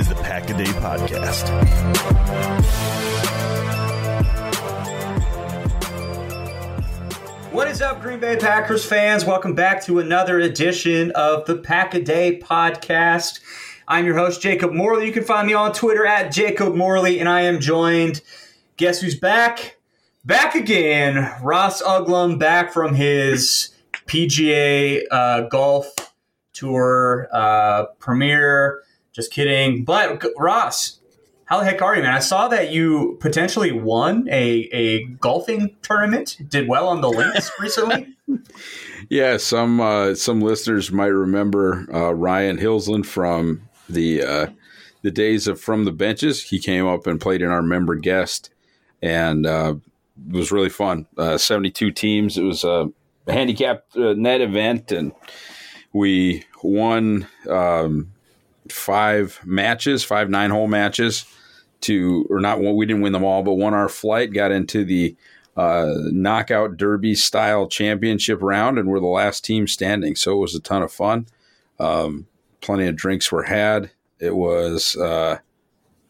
is the Pack a Day Podcast. What is up, Green Bay Packers fans? Welcome back to another edition of the Pack a Day podcast. I'm your host, Jacob Morley. You can find me on Twitter at Jacob Morley, and I am joined. Guess who's back? Back again. Ross Uglem back from his PGA uh, Golf Tour uh, premiere. Just kidding. But Ross, how the heck are you, man? I saw that you potentially won a, a golfing tournament. Did well on the links recently. Yeah, some uh, some listeners might remember uh, Ryan Hilsland from the uh, the days of from the benches. He came up and played in our member guest, and uh, it was really fun. Uh, Seventy two teams. It was a handicapped uh, net event, and we won um, five matches, five nine hole matches. To or not, we didn't win them all, but won our flight. Got into the uh, knockout derby style championship round, and we're the last team standing. So it was a ton of fun. Um, plenty of drinks were had. It was uh,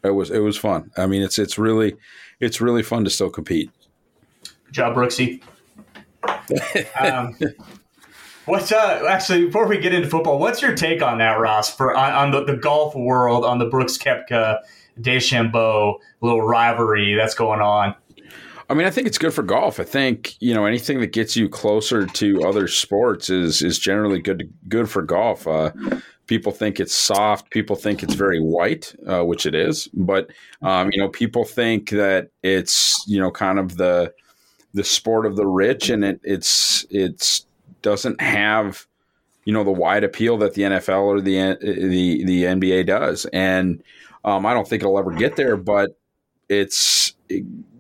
it was it was fun. I mean, it's it's really it's really fun to still compete. Good job, Brooksy. um, what's uh actually before we get into football, what's your take on that, Ross, for on, on the, the golf world on the Brooks Koepka DeChambeau little rivalry that's going on? I mean, I think it's good for golf. I think you know anything that gets you closer to other sports is is generally good good for golf. Uh, people think it's soft. People think it's very white, uh, which it is. But um, you know, people think that it's you know kind of the the sport of the rich, and it it's it's doesn't have you know the wide appeal that the NFL or the the the NBA does. And um, I don't think it'll ever get there, but it's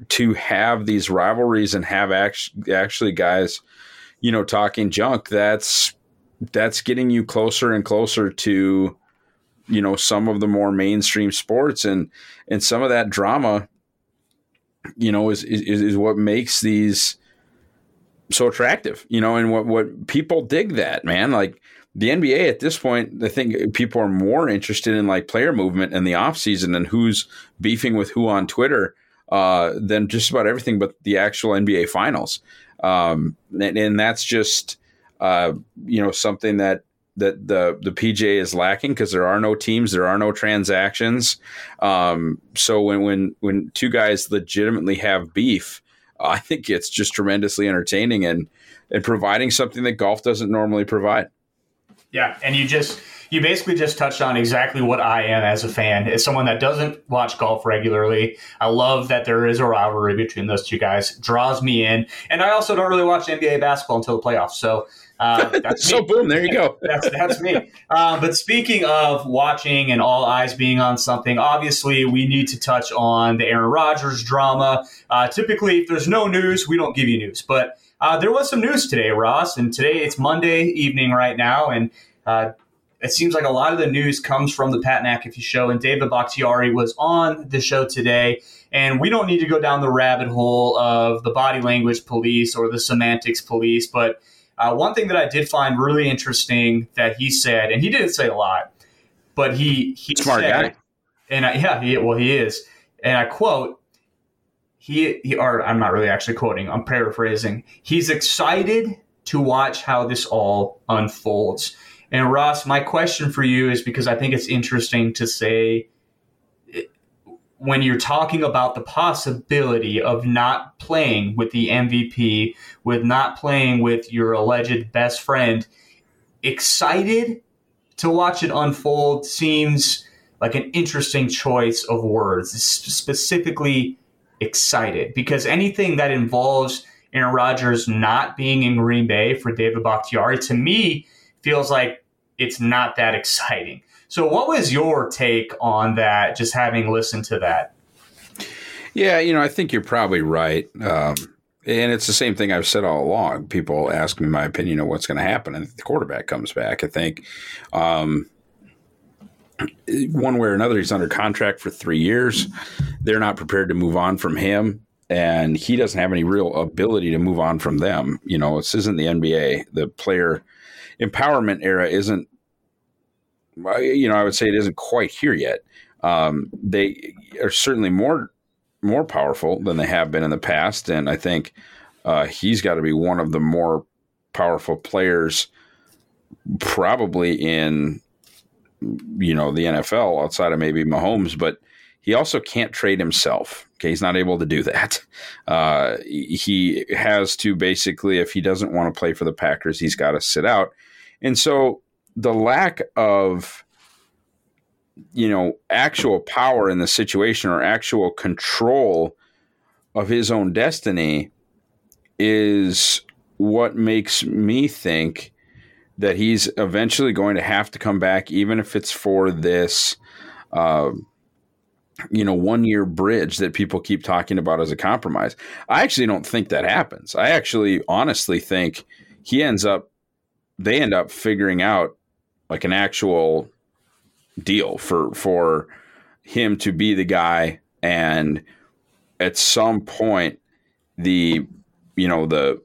to have these rivalries and have actually, actually guys, you know, talking junk. That's that's getting you closer and closer to, you know, some of the more mainstream sports and and some of that drama, you know, is is, is what makes these so attractive, you know, and what what people dig that man like the NBA at this point, I think people are more interested in like player movement in the offseason and who's beefing with who on Twitter uh, than just about everything but the actual NBA finals. Um, and, and, that's just, uh, you know, something that that the the PGA is lacking because there are no teams, there are no transactions. Um, so when when when two guys legitimately have beef, I think it's just tremendously entertaining and and providing something that golf doesn't normally provide. Yeah, and you just you basically just touched on exactly what I am as a fan. As someone that doesn't watch golf regularly, I love that there is a rivalry between those two guys. Draws me in, and I also don't really watch NBA basketball until the playoffs. So uh, that's so boom, there you go. that's that's me. Um, but speaking of watching and all eyes being on something, obviously we need to touch on the Aaron Rodgers drama. Uh, typically, if there's no news, we don't give you news, but. Uh, there was some news today, Ross, and today it's Monday evening right now, and uh, it seems like a lot of the news comes from the Pat McAfee show, and David Bakhtiari was on the show today. And we don't need to go down the rabbit hole of the body language police or the semantics police, but Uh, one thing that I did find really interesting that he said, and he didn't say a lot, but he he smart said, guy, and I, yeah, he, well he is, and I quote, he, he or I'm not really actually quoting, I'm paraphrasing. He's excited to watch how this all unfolds. And Ross, my question for you is because I think it's interesting to say when you're talking about the possibility of not playing with the MVP, with not playing with your alleged best friend, excited to watch it unfold seems like an interesting choice of words, specifically excited, because anything that involves Aaron Rodgers not being in Green Bay for David Bakhtiari, to me, feels like it's not that exciting. So, what was your take on that? Just having listened to that. Yeah, you know, I think you're probably right. Um, and it's the same thing I've said all along. People ask me my opinion of what's going to happen, and the quarterback comes back. I think um, one way or another, he's under contract for three years. They're not prepared to move on from him, and he doesn't have any real ability to move on from them. You know, this isn't the NBA. The player empowerment era isn't you know, I would say it isn't quite here yet. Um, they are certainly more more powerful than they have been in the past, and I think uh, he's got to be one of the more powerful players, probably in you know the NFL outside of maybe Mahomes, but he also can't trade himself. Okay, he's not able to do that. Uh, he has to basically, if he doesn't want to play for the Packers, he's got to sit out, and so the lack of you know actual power in the situation or actual control of his own destiny is what makes me think that he's eventually going to have to come back even if it's for this uh, you know one year bridge that people keep talking about as a compromise. I actually don't think that happens. I actually honestly think he ends up they end up figuring out like an actual deal for for him to be the guy and at some point the you know the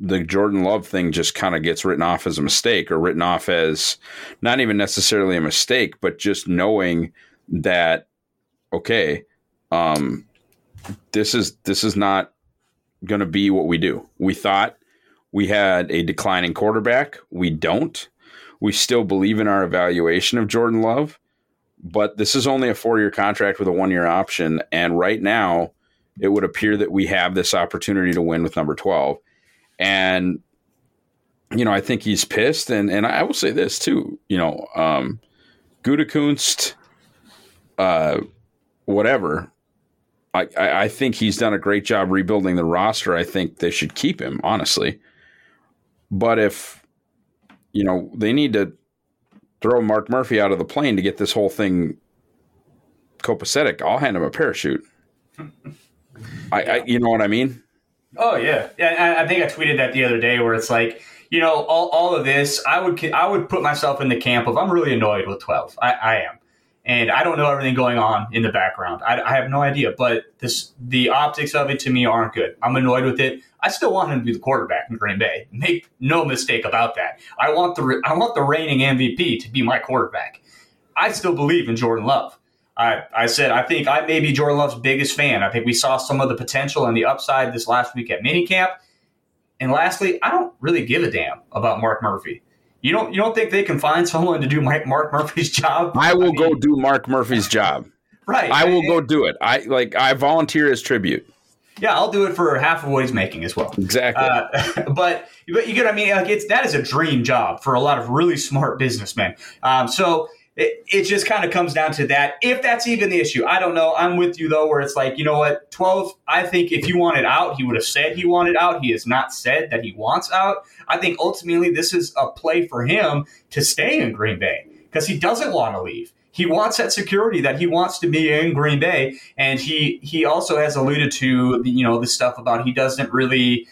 the Jordan Love thing just kind of gets written off as a mistake or written off as not even necessarily a mistake but just knowing that okay um this is this is not going to be what we do. We thought we had a declining quarterback. We don't. We still believe in our evaluation of Jordan Love, but this is only a four year contract with a one year option. And right now, it would appear that we have this opportunity to win with number 12. And, you know, I think he's pissed. And, and I will say this too, you know, um, Gutekunst, uh, whatever, I, I, think he's done a great job rebuilding the roster. I think they should keep him, honestly. But if you know, they need to throw Mark Murphy out of the plane to get this whole thing copacetic. I'll hand him a parachute. I, I, you know what I mean? Oh yeah, yeah. I, think I tweeted that the other day, where it's like, you know, all, all of this. I would I would put myself in the camp of I'm really annoyed with 12. I, I am and I don't know everything going on in the background. I, I, have no idea, but this the optics of it to me aren't good. I'm annoyed with it. I still want him to be the quarterback in Green Bay. Make no mistake about that. I want the I want the reigning MVP to be my quarterback. I still believe in Jordan Love. I, I said I think I may be Jordan Love's biggest fan. I think we saw some of the potential and the upside this last week at minicamp. And lastly, I don't really give a damn about Mark Murphy. You don't you don't think they can find someone to do Mike Mark Murphy's job? I will I mean, go do Mark Murphy's job. Right. I will go do it. I like I volunteer as tribute. Yeah, I'll do it for half of what he's making as well. Exactly. Uh, but but you get I mean like it's that is a dream job for a lot of really smart businessmen. Um, so it, it just kind of comes down to that. If that's even the issue, I don't know. I'm with you though, where it's like, you know what, 12, I think if he wanted out, he would have said he wanted out. He has not said that he wants out. I think ultimately this is a play for him to stay in Green Bay because he doesn't want to leave. He wants that security that he wants to be in Green Bay, and he he also has alluded to you know the stuff about he doesn't really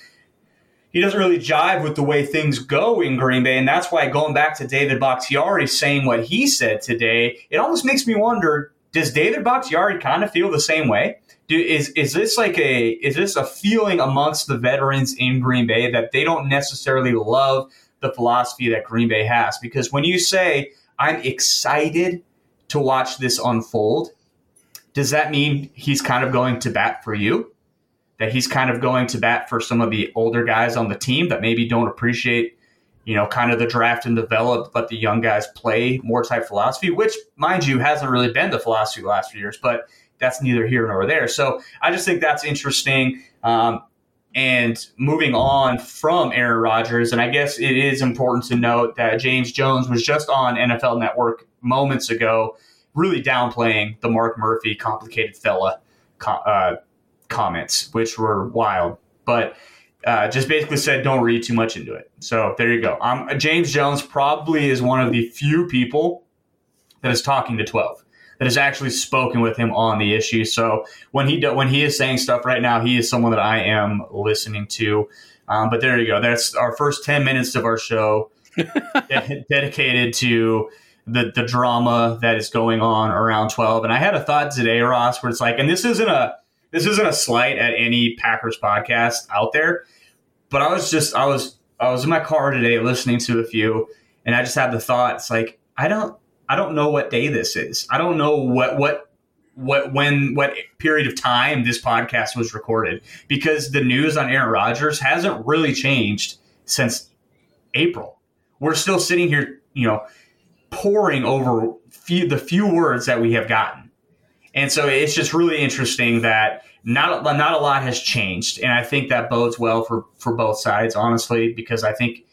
he doesn't really jive with the way things go in Green Bay. And that's why going back to David Bakhtiari saying what he said today, it almost makes me wonder does David Bakhtiari kind of feel the same way? do, is is this like a is this a feeling amongst the veterans in Green Bay that they don't necessarily love the philosophy that Green Bay has? Because when you say I'm excited to watch this unfold, does that mean he's kind of going to bat for you? That he's kind of going to bat for some of the older guys on the team that maybe don't appreciate, you know, kind of the draft and develop, but the young guys play more type philosophy, which, mind you, hasn't really been the philosophy the last few years, but that's neither here nor there. So I just think that's interesting. Um, and moving on from Aaron Rodgers, and I guess it is important to note that James Jones was just on NFL Network moments ago really downplaying the Mark Murphy complicated fella uh, comments, which were wild. But uh, just basically said don't read too much into it. So there you go. Um, James Jones probably is one of the few people that is talking to 12 that has actually spoken with him on the issue. So when he do, when he is saying stuff right now, he is someone that I am listening to. Um, but there you go. That's our first 10 minutes of our show dedicated to the the drama that is going on around 12. And I had a thought today, Ross, where it's like, and this isn't a this isn't a slight at any Packers podcast out there, but I was just I was I was in my car today listening to a few, and I just had the thoughts like I don't I don't know what day this is. I don't know what what what when what period of time this podcast was recorded because the news on Aaron Rodgers hasn't really changed since April. We're still sitting here, you know, poring over few, the few words that we have gotten. And so it's just really interesting that not not a lot has changed, and I think that bodes well for for both sides, honestly, because I think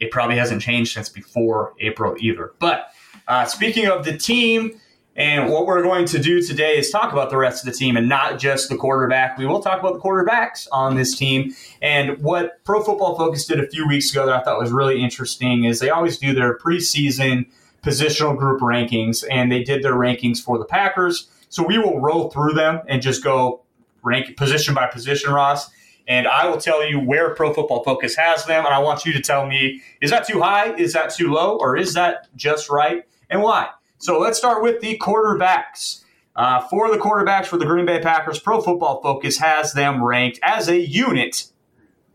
it probably hasn't changed since before April either. But uh, speaking of the team, and what we're going to do today is talk about the rest of the team and not just the quarterback. We will talk about the quarterbacks on this team. And what Pro Football Focus did a few weeks ago that I thought was really interesting is they always do their preseason positional group rankings, and they did their rankings for the Packers. So we will roll through them and just go rank position by position, Ross. And I will tell you where Pro Football Focus has them, and I want you to tell me is that too high, is that too low, or is that just right, and why? So let's start with the quarterbacks. Uh, for the quarterbacks for the Green Bay Packers, Pro Football Focus has them ranked as a unit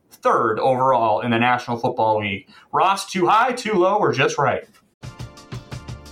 third overall in the National Football League. Ross, too high, too low, or just right?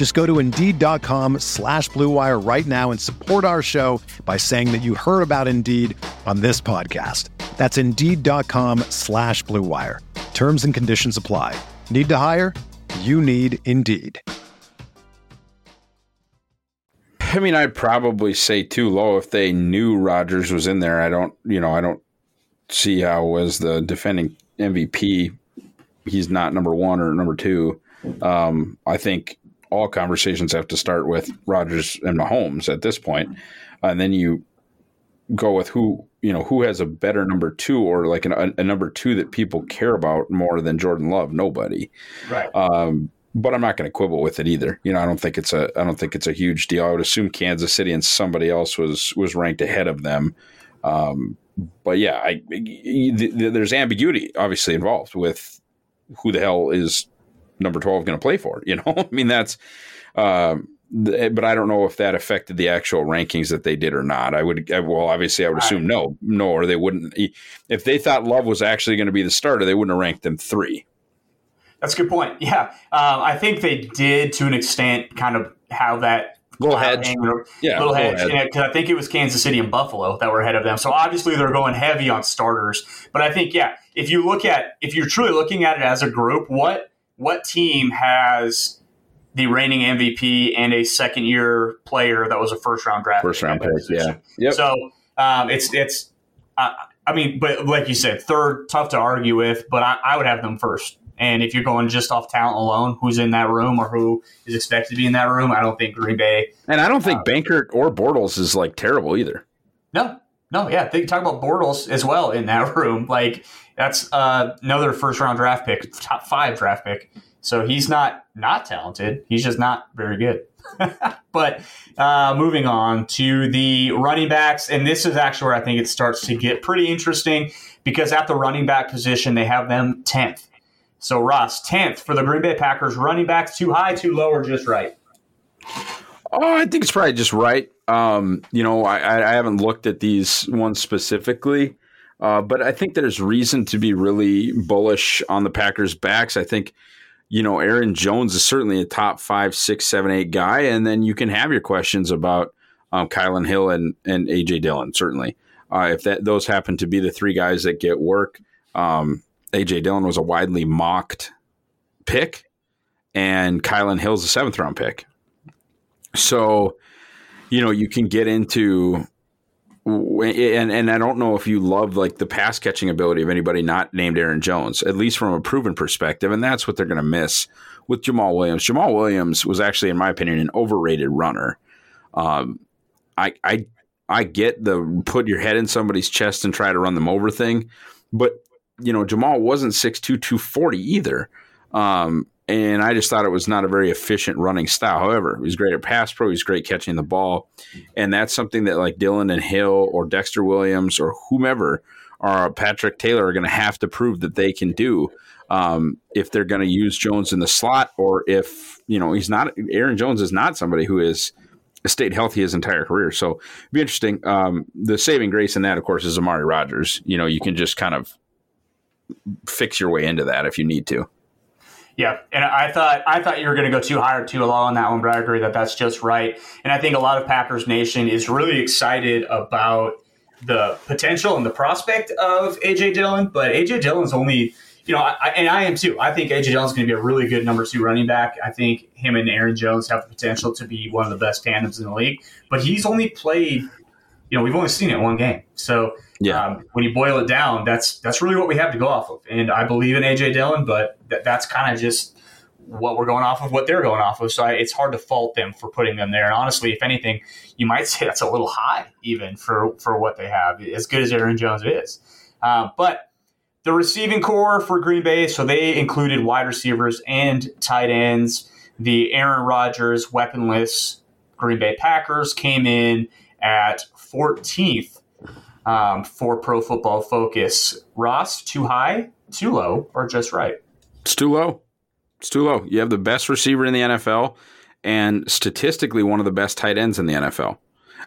Just go to Indeed.com slash BlueWire right now and support our show by saying that you heard about Indeed on this podcast. That's Indeed.com slash BlueWire. Terms and conditions apply. Need to hire? You need Indeed. I mean, I'd probably say too low if they knew Rodgers was in there. I don't, you know, I don't see how as the defending MVP, he's not number one or number two. Um, I think all conversations have to start with Rodgers and Mahomes at this point, and then you go with who you know who has a better number two or like an, a, a, number two that people care about more than Jordan Love. Nobody, right? Um, but I'm not going to quibble with it either. You know, I don't think it's a I don't think it's a huge deal. I would assume Kansas City and somebody else was was ranked ahead of them. Um, but yeah, I, there's ambiguity obviously involved with who the hell is number 12 going to play for? You know, I mean, that's, um, but I don't know if that affected the actual rankings that they did or not. I would, well, obviously, I would assume no, no, or they wouldn't. If they thought Love was actually going to be the starter, they wouldn't have ranked them three. That's a good point. Yeah, um, I think they did to an extent, kind of have that little hedge, yeah, little hedge. Because I think it was Kansas City and Buffalo that were ahead of them. So obviously they're going heavy on starters. But I think, yeah, if you look at if you're truly looking at it as a group, what what team has the reigning MVP and a second year player that was a first round draft? First round pick, yeah. Yep. So um, it's it's. Uh, I mean, but like you said, third tough to argue with, but I, I would have them first. And if you're going just off talent alone, who's in that room or who is expected to be in that room, I don't think Green Bay. And I don't think uh, Benkert or Bortles is like terrible either. No, no, yeah. They talk about Bortles as well in that room. Like that's uh, another first round draft pick, top five draft pick. So he's not not talented. He's just not very good. but uh, moving on to the running backs, and this is actually where I think it starts to get pretty interesting because at the running back position they have them tenth. So Ross, tenth for the Green Bay Packers. Running backs too high, too low, or just right? Oh, I think it's probably just right. Um, you know, I, I haven't looked at these ones specifically, uh, but I think there's reason to be really bullish on the Packers' backs. I think, you know, Aaron Jones is certainly a top five, six, seven, eight guy, and then you can have your questions about um, Kylin Hill and and AJ Dillon. Certainly, uh, if that those happen to be the three guys that get work, um, AJ Dillon was a widely mocked pick, and Kylin Hill's a seventh round pick. So, you know, you can get into and and I don't know if you love like the pass catching ability of anybody not named Aaron Jones, at least from a proven perspective, and that's what they're going to miss with Jamaal Williams. Jamaal Williams was actually, in my opinion, an overrated runner. Um, I I I get the put your head in somebody's chest and try to run them over thing, but you know Jamaal wasn't six two two forty either. Um, and I just thought it was not a very efficient running style. However, he was great at pass pro. He's great catching the ball, and that's something that like Dillon and Hill or Dexter Williams or whomever or Patrick Taylor are going to have to prove that they can do um, if they're going to use Jones in the slot or if you know he's not. Aaron Jones is not somebody who is stayed healthy his entire career. So it'd be interesting. Um, the saving grace in that, of course, is Amari Rodgers. You know, you can just kind of fix your way into that if you need to. Yeah, and I thought I thought you were going to go too high or too low on that one, but I agree that that's just right. And I think a lot of Packers Nation is really excited about the potential and the prospect of AJ Dillon, but AJ Dillon's only, you know, I, and I am too. I think AJ Dillon's going to be a really good number two running back. I think him and Aaron Jones have the potential to be one of the best tandems in the league, but he's only played, you know, we've only seen it one game, so yeah. Um, when you boil it down, that's that's really what we have to go off of. And I believe in AJ Dillon, but th- that's kind of just what we're going off of, what they're going off of. So I, it's hard to fault them for putting them there. And honestly, if anything, you might say that's a little high even for for what they have, as good as Aaron Jones is. Uh, but the receiving corps for Green Bay, so they included wide receivers and tight ends. The Aaron Rodgers weaponless Green Bay Packers came in at 14th um, for Pro Football Focus. Ross, too high, too low, or just right? It's too low. It's too low. You have the best receiver in the NFL and statistically one of the best tight ends in the NFL.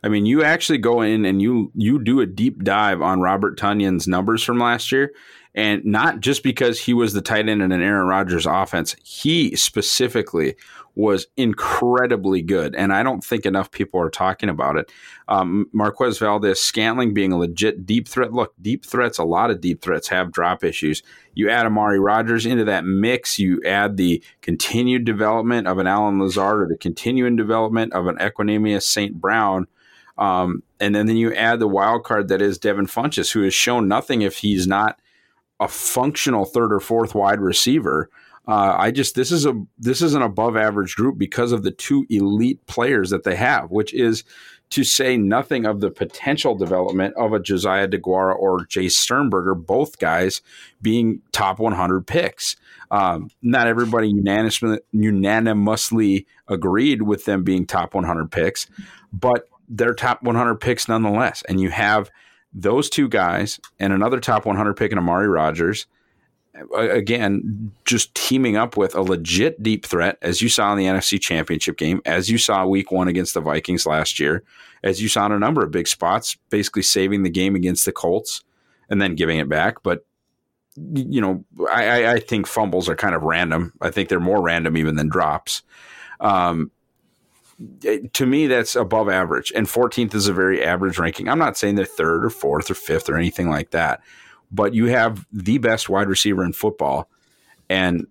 I mean, you actually go in and you you do a deep dive on Robert Tonyan's numbers from last year, and not just because he was the tight end in an Aaron Rodgers offense. He specifically was incredibly good, and I don't think enough people are talking about it. Um, Marquez Valdes Scantling being a legit deep threat. Look, deep threats, a lot of deep threats have drop issues. You add Amari Rodgers into that mix, you add the continued development of an Allen Lazard or the continuing development of an Equanimeous St. Brown. Um, and then, then you add the wild card that is Devin Funchess, who has shown nothing if he's not a functional third or fourth wide receiver. Uh, I just this is a this is an above average group because of the two elite players that they have, which is to say nothing of the potential development of a Josiah Deguara or Jace Sternberger, both guys being top 100 picks. Um, not everybody unanimously, unanimously agreed with them being top 100 picks, but they're top 100 picks nonetheless. And you have those two guys and another top 100 pick in Amari Rodgers, – again, just teaming up with a legit deep threat, as you saw in the NFC Championship game, as you saw week one against the Vikings last year, as you saw in a number of big spots, basically saving the game against the Colts and then giving it back. But, you know, I, I think fumbles are kind of random. I think they're more random even than drops. Um, to me, that's above average. And 14th is a very average ranking. I'm not saying they're third or fourth or fifth or anything like that but you have the best wide receiver in football. And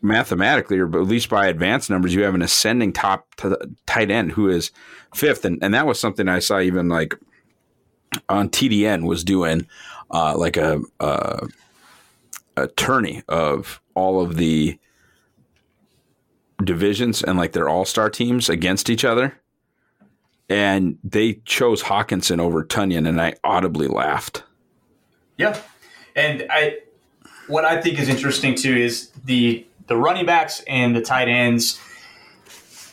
mathematically, or at least by advanced numbers, you have an ascending top tight end who is fifth, and and that was something I saw even like on TDN was doing uh, like a, a a tourney of all of the divisions and like their all star teams against each other. And they chose Hockenson over Tonyan, and I audibly laughed. Yeah. And I what I think is interesting too is the the running backs and the tight ends.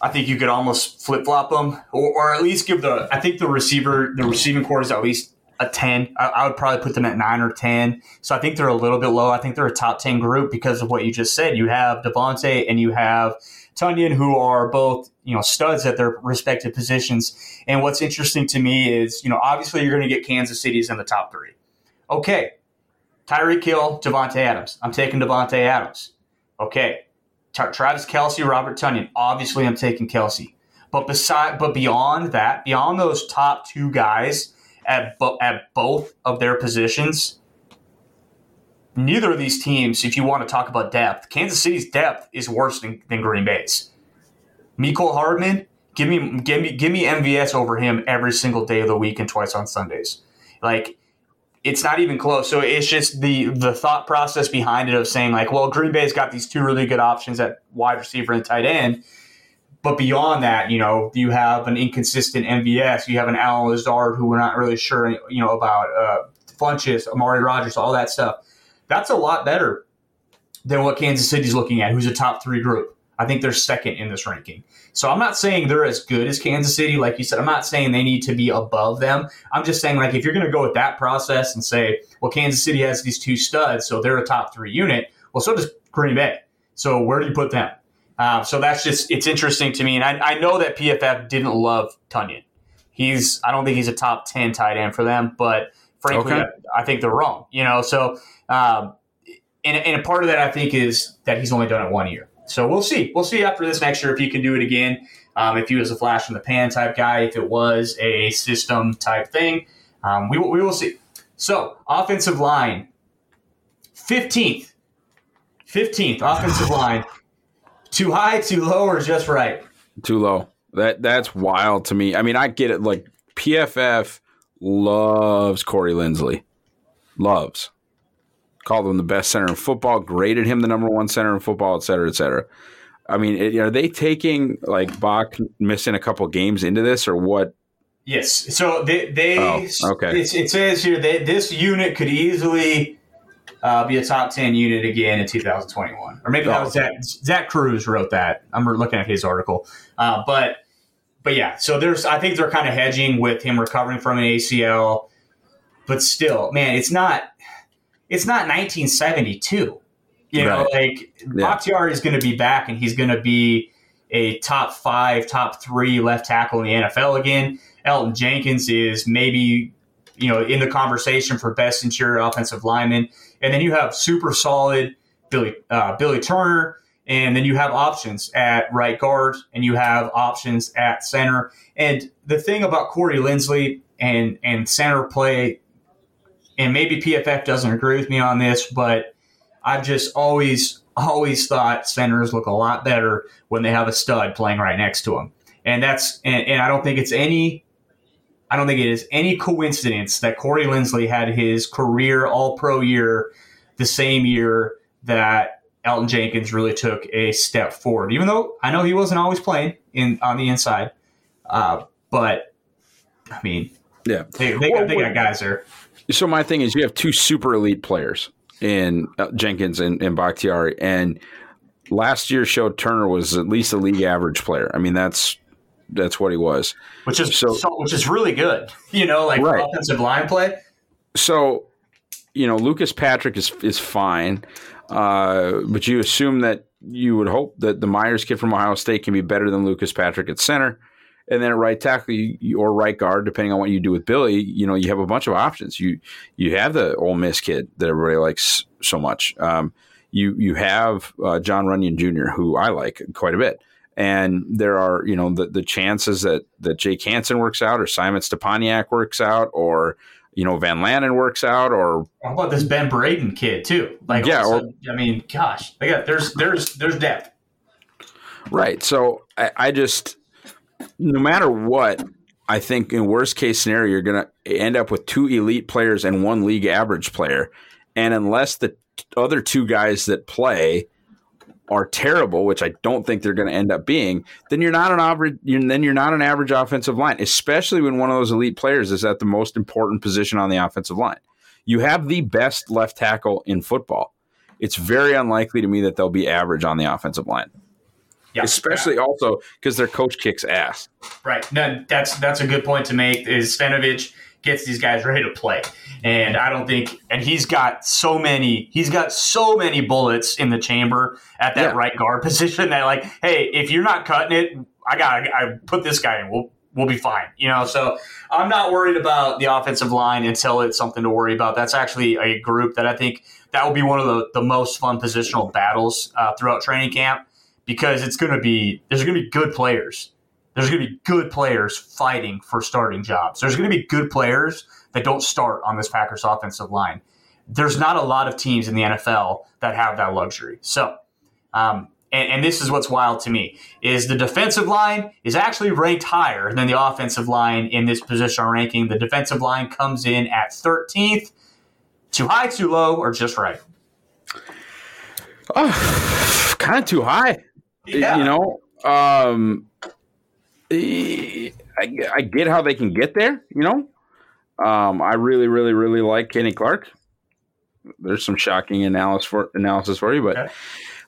I think you could almost flip flop them, or, or at least give the. I think the receiver, the receiving corps is at least a 10. I, I, would probably put them at 9 or 10. So I think they're a little bit low. I think they're a top 10 group because of what you just said. You have Davante and you have Tonyan, who are both, you know, studs at their respective positions. And what's interesting to me is, you know, obviously you're going to get Kansas City's in the top three. Okay. Tyreek Hill, Davante Adams. I'm taking Davante Adams. Okay. Travis Kelce, Robert Tonyan. Obviously, I'm taking Kelce. But beside, but beyond that, beyond those top two guys, at, bo- at both of their positions. Neither of these teams, if you want to talk about depth, Kansas City's depth is worse than, than Green Bay's. Mecole Hardman, give me give me give me MVS over him every single day of the week and twice on Sundays. Like it's not even close. So it's just the the thought process behind it of saying like, well, Green Bay's got these two really good options at wide receiver and tight end. But beyond that, you know, you have an inconsistent MVS. You have an Allen Lazard who we're not really sure, you know, about uh, Funchess, Amari Rodgers, all that stuff. That's a lot better than what Kansas City's looking at, who's a top three group. I think they're second in this ranking. So I'm not saying they're as good as Kansas City. Like you said, I'm not saying they need to be above them. I'm just saying, like, if you're going to go with that process and say, well, Kansas City has these two studs, so they're a top three unit, well, so does Green Bay. So where do you put them? Uh, so that's just it's interesting to me, and I, I know that PFF didn't love Tonyan. He's I don't think he's a top ten tight end for them, but frankly, okay. I, I, think they're wrong. You know, so um, and, and a part of that I think is that he's only done it one year. So we'll see. We'll see after this next year if he can do it again. Um, if he was a flash in the pan type guy, if it was a system type thing, um, we, we will see. So offensive line, fifteenth, fifteenth offensive line. Too high, too low, or just right? Too low. That that's wild to me. I mean, I get it. Like PFF loves Corey Linsley, loves. Called him the best center in football. Graded him the number one center in football, et cetera, et cetera. I mean, it, are they taking like Bach missing a couple games into this, or what? Yes. So they, they oh, okay. it says here that this unit could easily uh, be a top 10 unit again in 2021. Or maybe that was Zach, Zach Cruz wrote that. I'm looking at his article. Uh, but but yeah, so there's I think they're kind of hedging with him recovering from an ACL. But still, man, it's not it's not 1972. You know, like yeah. Bakhtiari is going to be back and he's going to be a top five, top three left tackle in the NFL again. Elgton Jenkins is maybe you know in the conversation for best interior offensive lineman. And then you have super solid Billy uh, Billy Turner, and then you have options at right guard, and you have options at center. And the thing about Corey Linsley and and center play, and maybe PFF doesn't agree with me on this, but I've just always always thought centers look a lot better when they have a stud playing right next to them. And that's and, and I don't think it's any I don't think it is any coincidence that Corey Linsley had his career All Pro year the same year that Elgton Jenkins really took a step forward. Even though I know he wasn't always playing in on the inside, uh, but I mean, yeah, they, they, well, got, they got guys there. So my thing is, you have two super elite players in uh, Jenkins and, and Bakhtiari, and last year showed Turner was at least a league average player. I mean, that's that's what he was. Which is so, so which is really good. You know, like right. offensive line play. So, you know, Lucas Patrick is is fine, uh, but you assume that you would hope that the Myers kid from Ohio State can be better than Lucas Patrick at center. And then at right tackle you, or right guard, depending on what you do with Billy, you know you have a bunch of options. You you have the Ole Miss kid that everybody likes so much. Um, you you have uh, Jon Runyan Jr., who I like quite a bit and there are you know the the chances that that Jake Hanson works out or Simon Stepaniak works out or you know Van Lanen works out, or how about this Ben Braden kid too? Like yeah, or, I mean, gosh, got, there's there's there's depth. Right. So I, I just no matter what, I think in worst case scenario, you're going to end up with two elite players and one league average player. And unless the other two guys that play are terrible, which I don't think they're going to end up being, then you're not an average. You're, then you're not an average offensive line, especially when one of those elite players is at the most important position on the offensive line. You have the best left tackle in football. It's very unlikely to me that they'll be average on the offensive line. Yeah. Especially yeah. also because their coach kicks ass. Right. No, that's that's a good point to make. Is Stenavich gets these guys ready to play, and I don't think, and he's got so many, he's got so many bullets in the chamber at that yeah. right guard position that like, hey, if you're not cutting it, I got, I put this guy in. We'll we'll be fine. You know, so I'm not worried about the offensive line until it's something to worry about. That's actually a group that I think that will be one of the, the most fun positional battles uh, throughout training camp because it's going to be there's going to be good players. There's going to be good players fighting for starting jobs. There's going to be good players that don't start on this Packers offensive line. There's not a lot of teams in the NFL that have that luxury. So, um, and, and, this is what's wild to me is the defensive line is actually ranked higher than the offensive line in this positional ranking. The defensive line comes in at 13th. Too high, too low, or just right? Oh, kind of too high. Yeah. You know, um, I, I get how they can get there. You know, um, I really, really, really like Kenny Clark. There's some shocking analysis for analysis for you, but okay.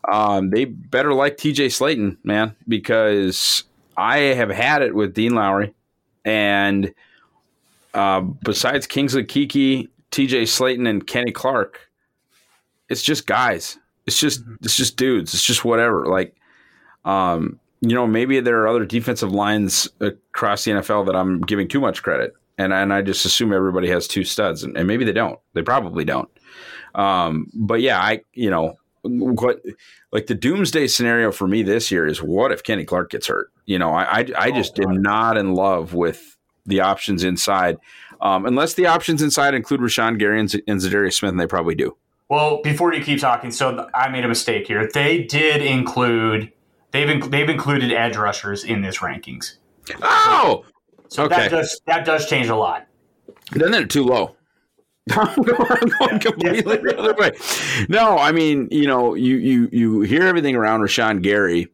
um, they better like T.J. Slaton, man, because I have had it with Dean Lowry, and uh, besides Kingsley Keke, T.J. Slaton, and Kenny Clark, it's just guys. It's just mm-hmm. it's just dudes. It's just whatever. Like um, you know, maybe there are other defensive lines across the NFL that I'm giving too much credit, and and I just assume everybody has two studs, and, and maybe they don't. They probably don't. Um, but yeah, I you know what like the doomsday scenario for me this year is what if Kenny Clark gets hurt? You know, I I, I just oh, am not in love with the options inside, um, unless the options inside include Rashan Gary and, Z- and Za'Darius Smith, and they probably do. Well, before you keep talking, so I made a mistake here. They did include They've they've included edge rushers in this rankings. Oh, so okay. that does that does change a lot. Then they're too low. I'm going, completely the other way. No, I mean, you know, you you you hear everything around Rashan Gary,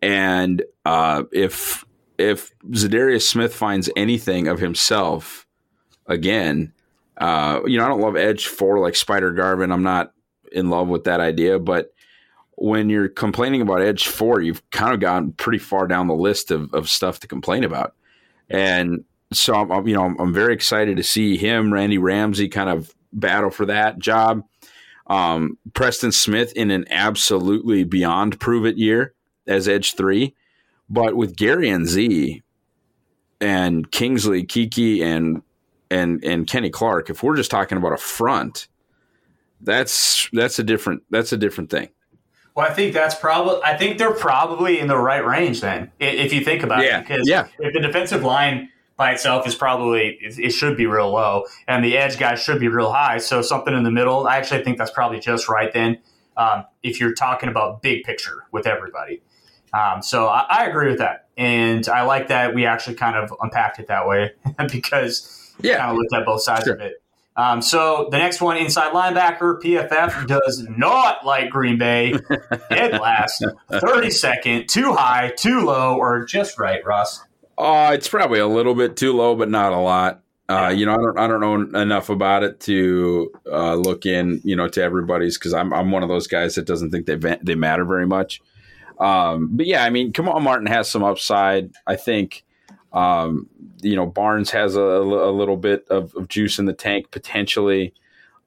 and uh, if if Za'Darius Smith finds anything of himself again, uh, you know, I don't love Edge for like Spider Garvin. I'm not in love with that idea, but when you're complaining about Edge 4, you've kind of gone pretty far down the list of, of stuff to complain about. And so, I'm, you know, I'm, very excited to see him, Randy Ramsey, kind of battle for that job. Um, Preston Smith in an absolutely beyond prove it year as Edge 3. But with Gary and Z and Kingsley, Keke, and and and Kenny Clark, if we're just talking about a front, that's that's a different that's a different thing. Well, I think that's probably. I think they're probably in the right range then, if you think about yeah. it. Because yeah. if the defensive line by itself is probably it, should be real low, and the edge guys should be real high. So something in the middle. I actually think that's probably just right then. Um, if you're talking about big picture with everybody. Um, so I, I, agree with that, and I like that we actually kind of unpacked it that way because yeah, kind of looked at both sides sure. of it. Um, so the next one, inside linebacker, PFF does not like Green Bay. Dead last, 32nd, too high, too low, or just right, Ross? Uh, it's probably a little bit too low, but not a lot. Uh, you know, I don't, I don't know enough about it to uh, look in, you know, to everybody's because I'm, I'm one of those guys that doesn't think they they matter very much. Um, but yeah, I mean, Kamal Martin has some upside. I think um, you know, Barnes has a, a little bit of, of, juice in the tank potentially.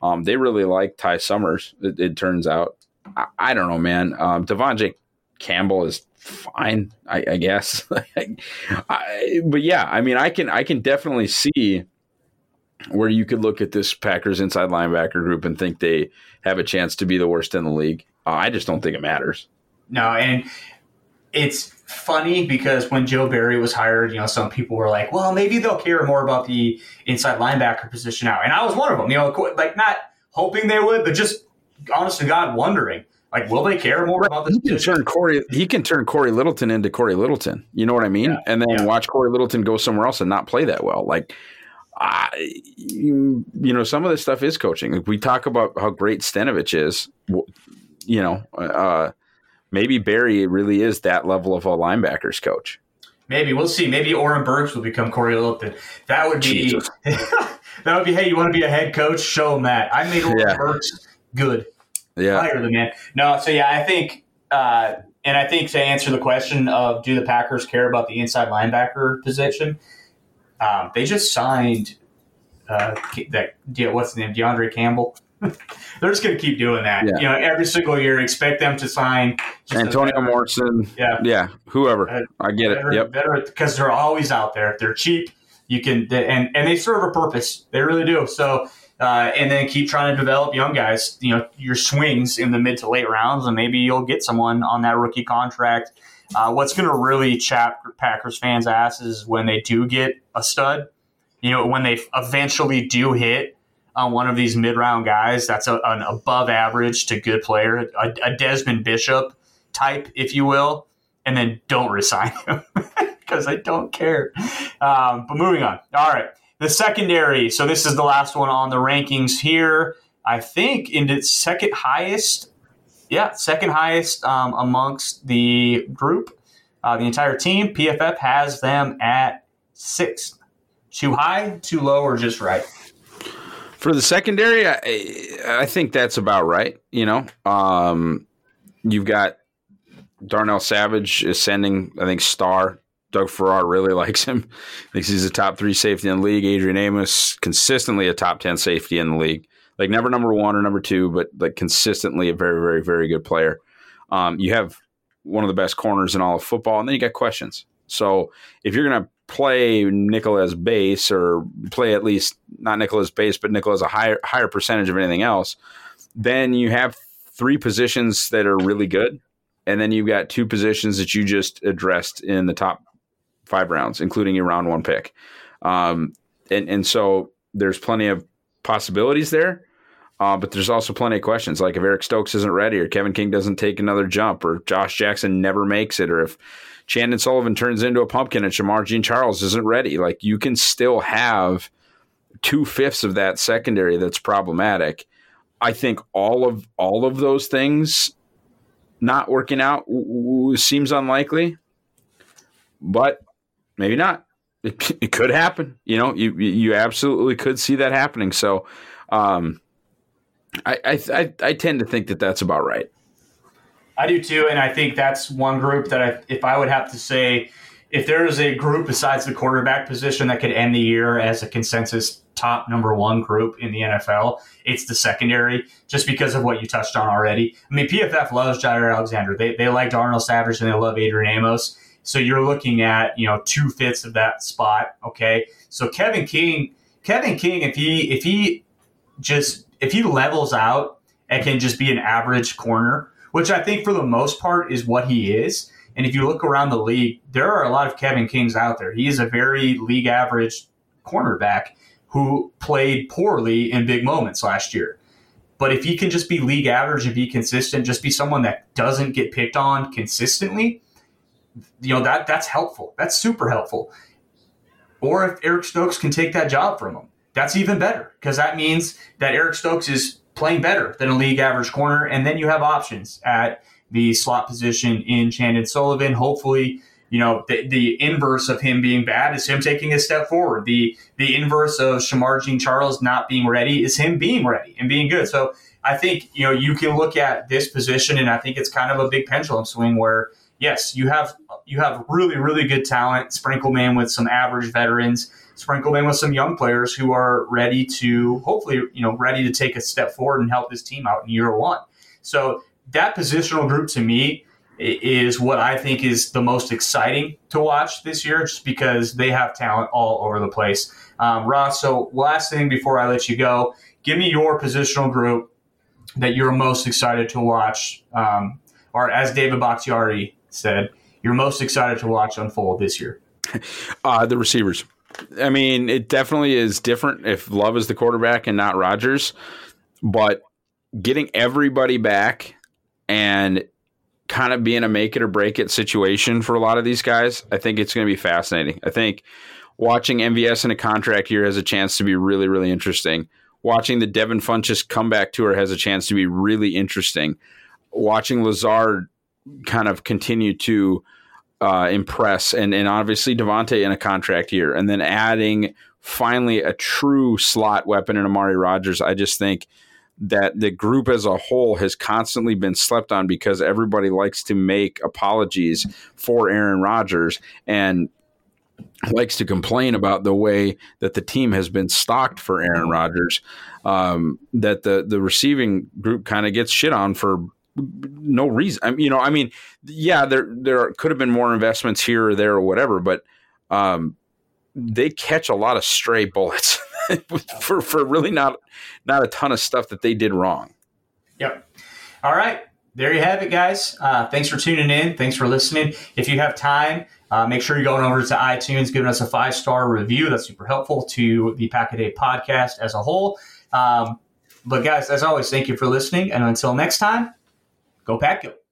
Um, they really like Ty Summers. It, it turns out. I, I, don't know, man. Um, De'Vondre Campbell is fine, I, I guess. I, but yeah, I mean, I can I can definitely see where you could look at this Packers inside linebacker group and think they have a chance to be the worst in the league. Uh, I just don't think it matters. No, and it's funny because when Joe Barry was hired, you know, some people were like, well, maybe they'll care more about the inside linebacker position now. And I was one of them, you know, like not hoping they would, but just honest to God, wondering. Like, will they care more about this? He can turn Corey. He can turn Cory Littleton into Cory Littleton. You know what I mean? Yeah, and then yeah. watch Cory Littleton go somewhere else and not play that well. Like, I, you, you know, some of this stuff is coaching. Like we talk about how great Stenavich is. You know, uh, maybe Barry really is that level of a linebackers coach. Maybe we'll see. Maybe Oren Burks will become Cory Littleton. That would be that would be. Hey, you want to be a head coach? Show him that. I made Oren yeah. Burks good yeah. hire the man. No, so yeah, I think, uh, and I think to answer the question of do the Packers care about the inside linebacker position, um, they just signed uh, that what's the name De'Vondre Campbell. They're just going to keep doing that. Yeah. You know, every single year, expect them to sign Antonio Morrison. Yeah, yeah, whoever. Uh, I get better, it. Yep, because they're always out there. They're cheap. You can and and they serve a purpose. They really do. So uh, and then keep trying to develop young guys. You know, your swings in the mid to late rounds, and maybe you'll get someone on that rookie contract. Uh, what's going to really chap Packers fans' asses when they do get a stud. You know, when they eventually do hit on one of these mid round guys, that's a, an above average to good player, a, a Desmond Bishop type, if you will, and then don't resign him because I don't care. Um, but moving on. All right. The secondary, so this is the last one on the rankings here. I think in its second highest, yeah, second highest um, amongst the group, uh, the entire team. PFF has them at six. Too high, too low, or just right? For the secondary, I, I think that's about right. You know, um, you've got Darnell Savage ascending, I think, star Doug Farrar really likes him. Thinks he's a top three safety in the league. Adrian Amos consistently a top ten safety in the league. Like never number one or number two, but like consistently a very, very, very good player. Um, you have one of the best corners in all of football, and then you got questions. So if you're gonna play Nicholas base or play at least not Nicholas base, but Nicholas a higher higher percentage of anything else, then you have three positions that are really good, and then you've got two positions that you just addressed in the top five rounds, including your round one pick. Um, and, and so there's plenty of possibilities there. Uh, but there's also plenty of questions, like if Eric Stokes isn't ready, or Kevin King doesn't take another jump, or Josh Jackson never makes it, or if Chandon Sullivan turns into a pumpkin and Shemar Jean Charles isn't ready. Like you can still have two fifths of that secondary that's problematic. I think all of all of those things not working out seems unlikely, but maybe not. It, it could happen. You know, you you absolutely could see that happening. So, um, I, I I tend to think that that's about right. I do too, and I think that's one group that I, if I would have to say, if there is a group besides the quarterback position that could end the year as a consensus top number one group in the NFL, it's the secondary, just because of what you touched on already. I mean, PFF loves Jaire Alexander. They they like Darnell Savage and they love Adrian Amos. So you're looking at, you know, two fifths of that spot. Okay. So Kevin King, Kevin King, if he if he just if he levels out and can just be an average corner, which I think for the most part is what he is. And if you look around the league, there are a lot of Kevin Kings out there. He is a very league average cornerback who played poorly in big moments last year. But if he can just be league average and be consistent, just be someone that doesn't get picked on consistently, you know that that's helpful. That's super helpful. Or if Eric Stokes can take that job from him, that's even better because that means that Eric Stokes is playing better than a league average corner, and then you have options at the slot position in Chandon Sullivan. Hopefully, you know the, the inverse of him being bad is him taking a step forward. The the inverse of Shemar Jean Charles not being ready is him being ready and being good. So I think you know you can look at this position, and I think it's kind of a big pendulum swing where yes, you have you have really really good talent. Sprinkle man with some average veterans. Sprinkle in with some young players who are ready to hopefully you know ready to take a step forward and help this team out in year one. So that positional group to me is what I think is the most exciting to watch this year, just because they have talent all over the place. Um, Ross, so last thing before I let you go, give me your positional group that you're most excited to watch, um, or as David Bakhtiari said, you're most excited to watch unfold this year? Uh, the receivers. I mean, it definitely is different if Love is the quarterback and not Rodgers, but getting everybody back and kind of being a make it or break it situation for a lot of these guys, I think it's going to be fascinating. I think watching MVS in a contract year has a chance to be really, really interesting. Watching the Devin Funchess comeback tour has a chance to be really interesting. Watching Lazard kind of continue to uh, impress, and and obviously Davante in a contract year, and then adding finally a true slot weapon in Amari Rodgers. I just think that the group as a whole has constantly been slept on because everybody likes to make apologies for Aaron Rodgers and likes to complain about the way that the team has been stocked for Aaron Rodgers. Um, that the the receiving group kind of gets shit on for no reason. I mean, you know, I mean, yeah, there there could have been more investments here or there or whatever, but um, they catch a lot of stray bullets for for really not not a ton of stuff that they did wrong. Yep. All right. There you have it, guys. Uh, thanks for tuning in. Thanks for listening. If you have time, uh, make sure you're going over to iTunes, giving us a five star review. That's super helpful to the Pack a Day podcast as a whole. Um, but guys, as always, thank you for listening. And until next time, go Pack Go.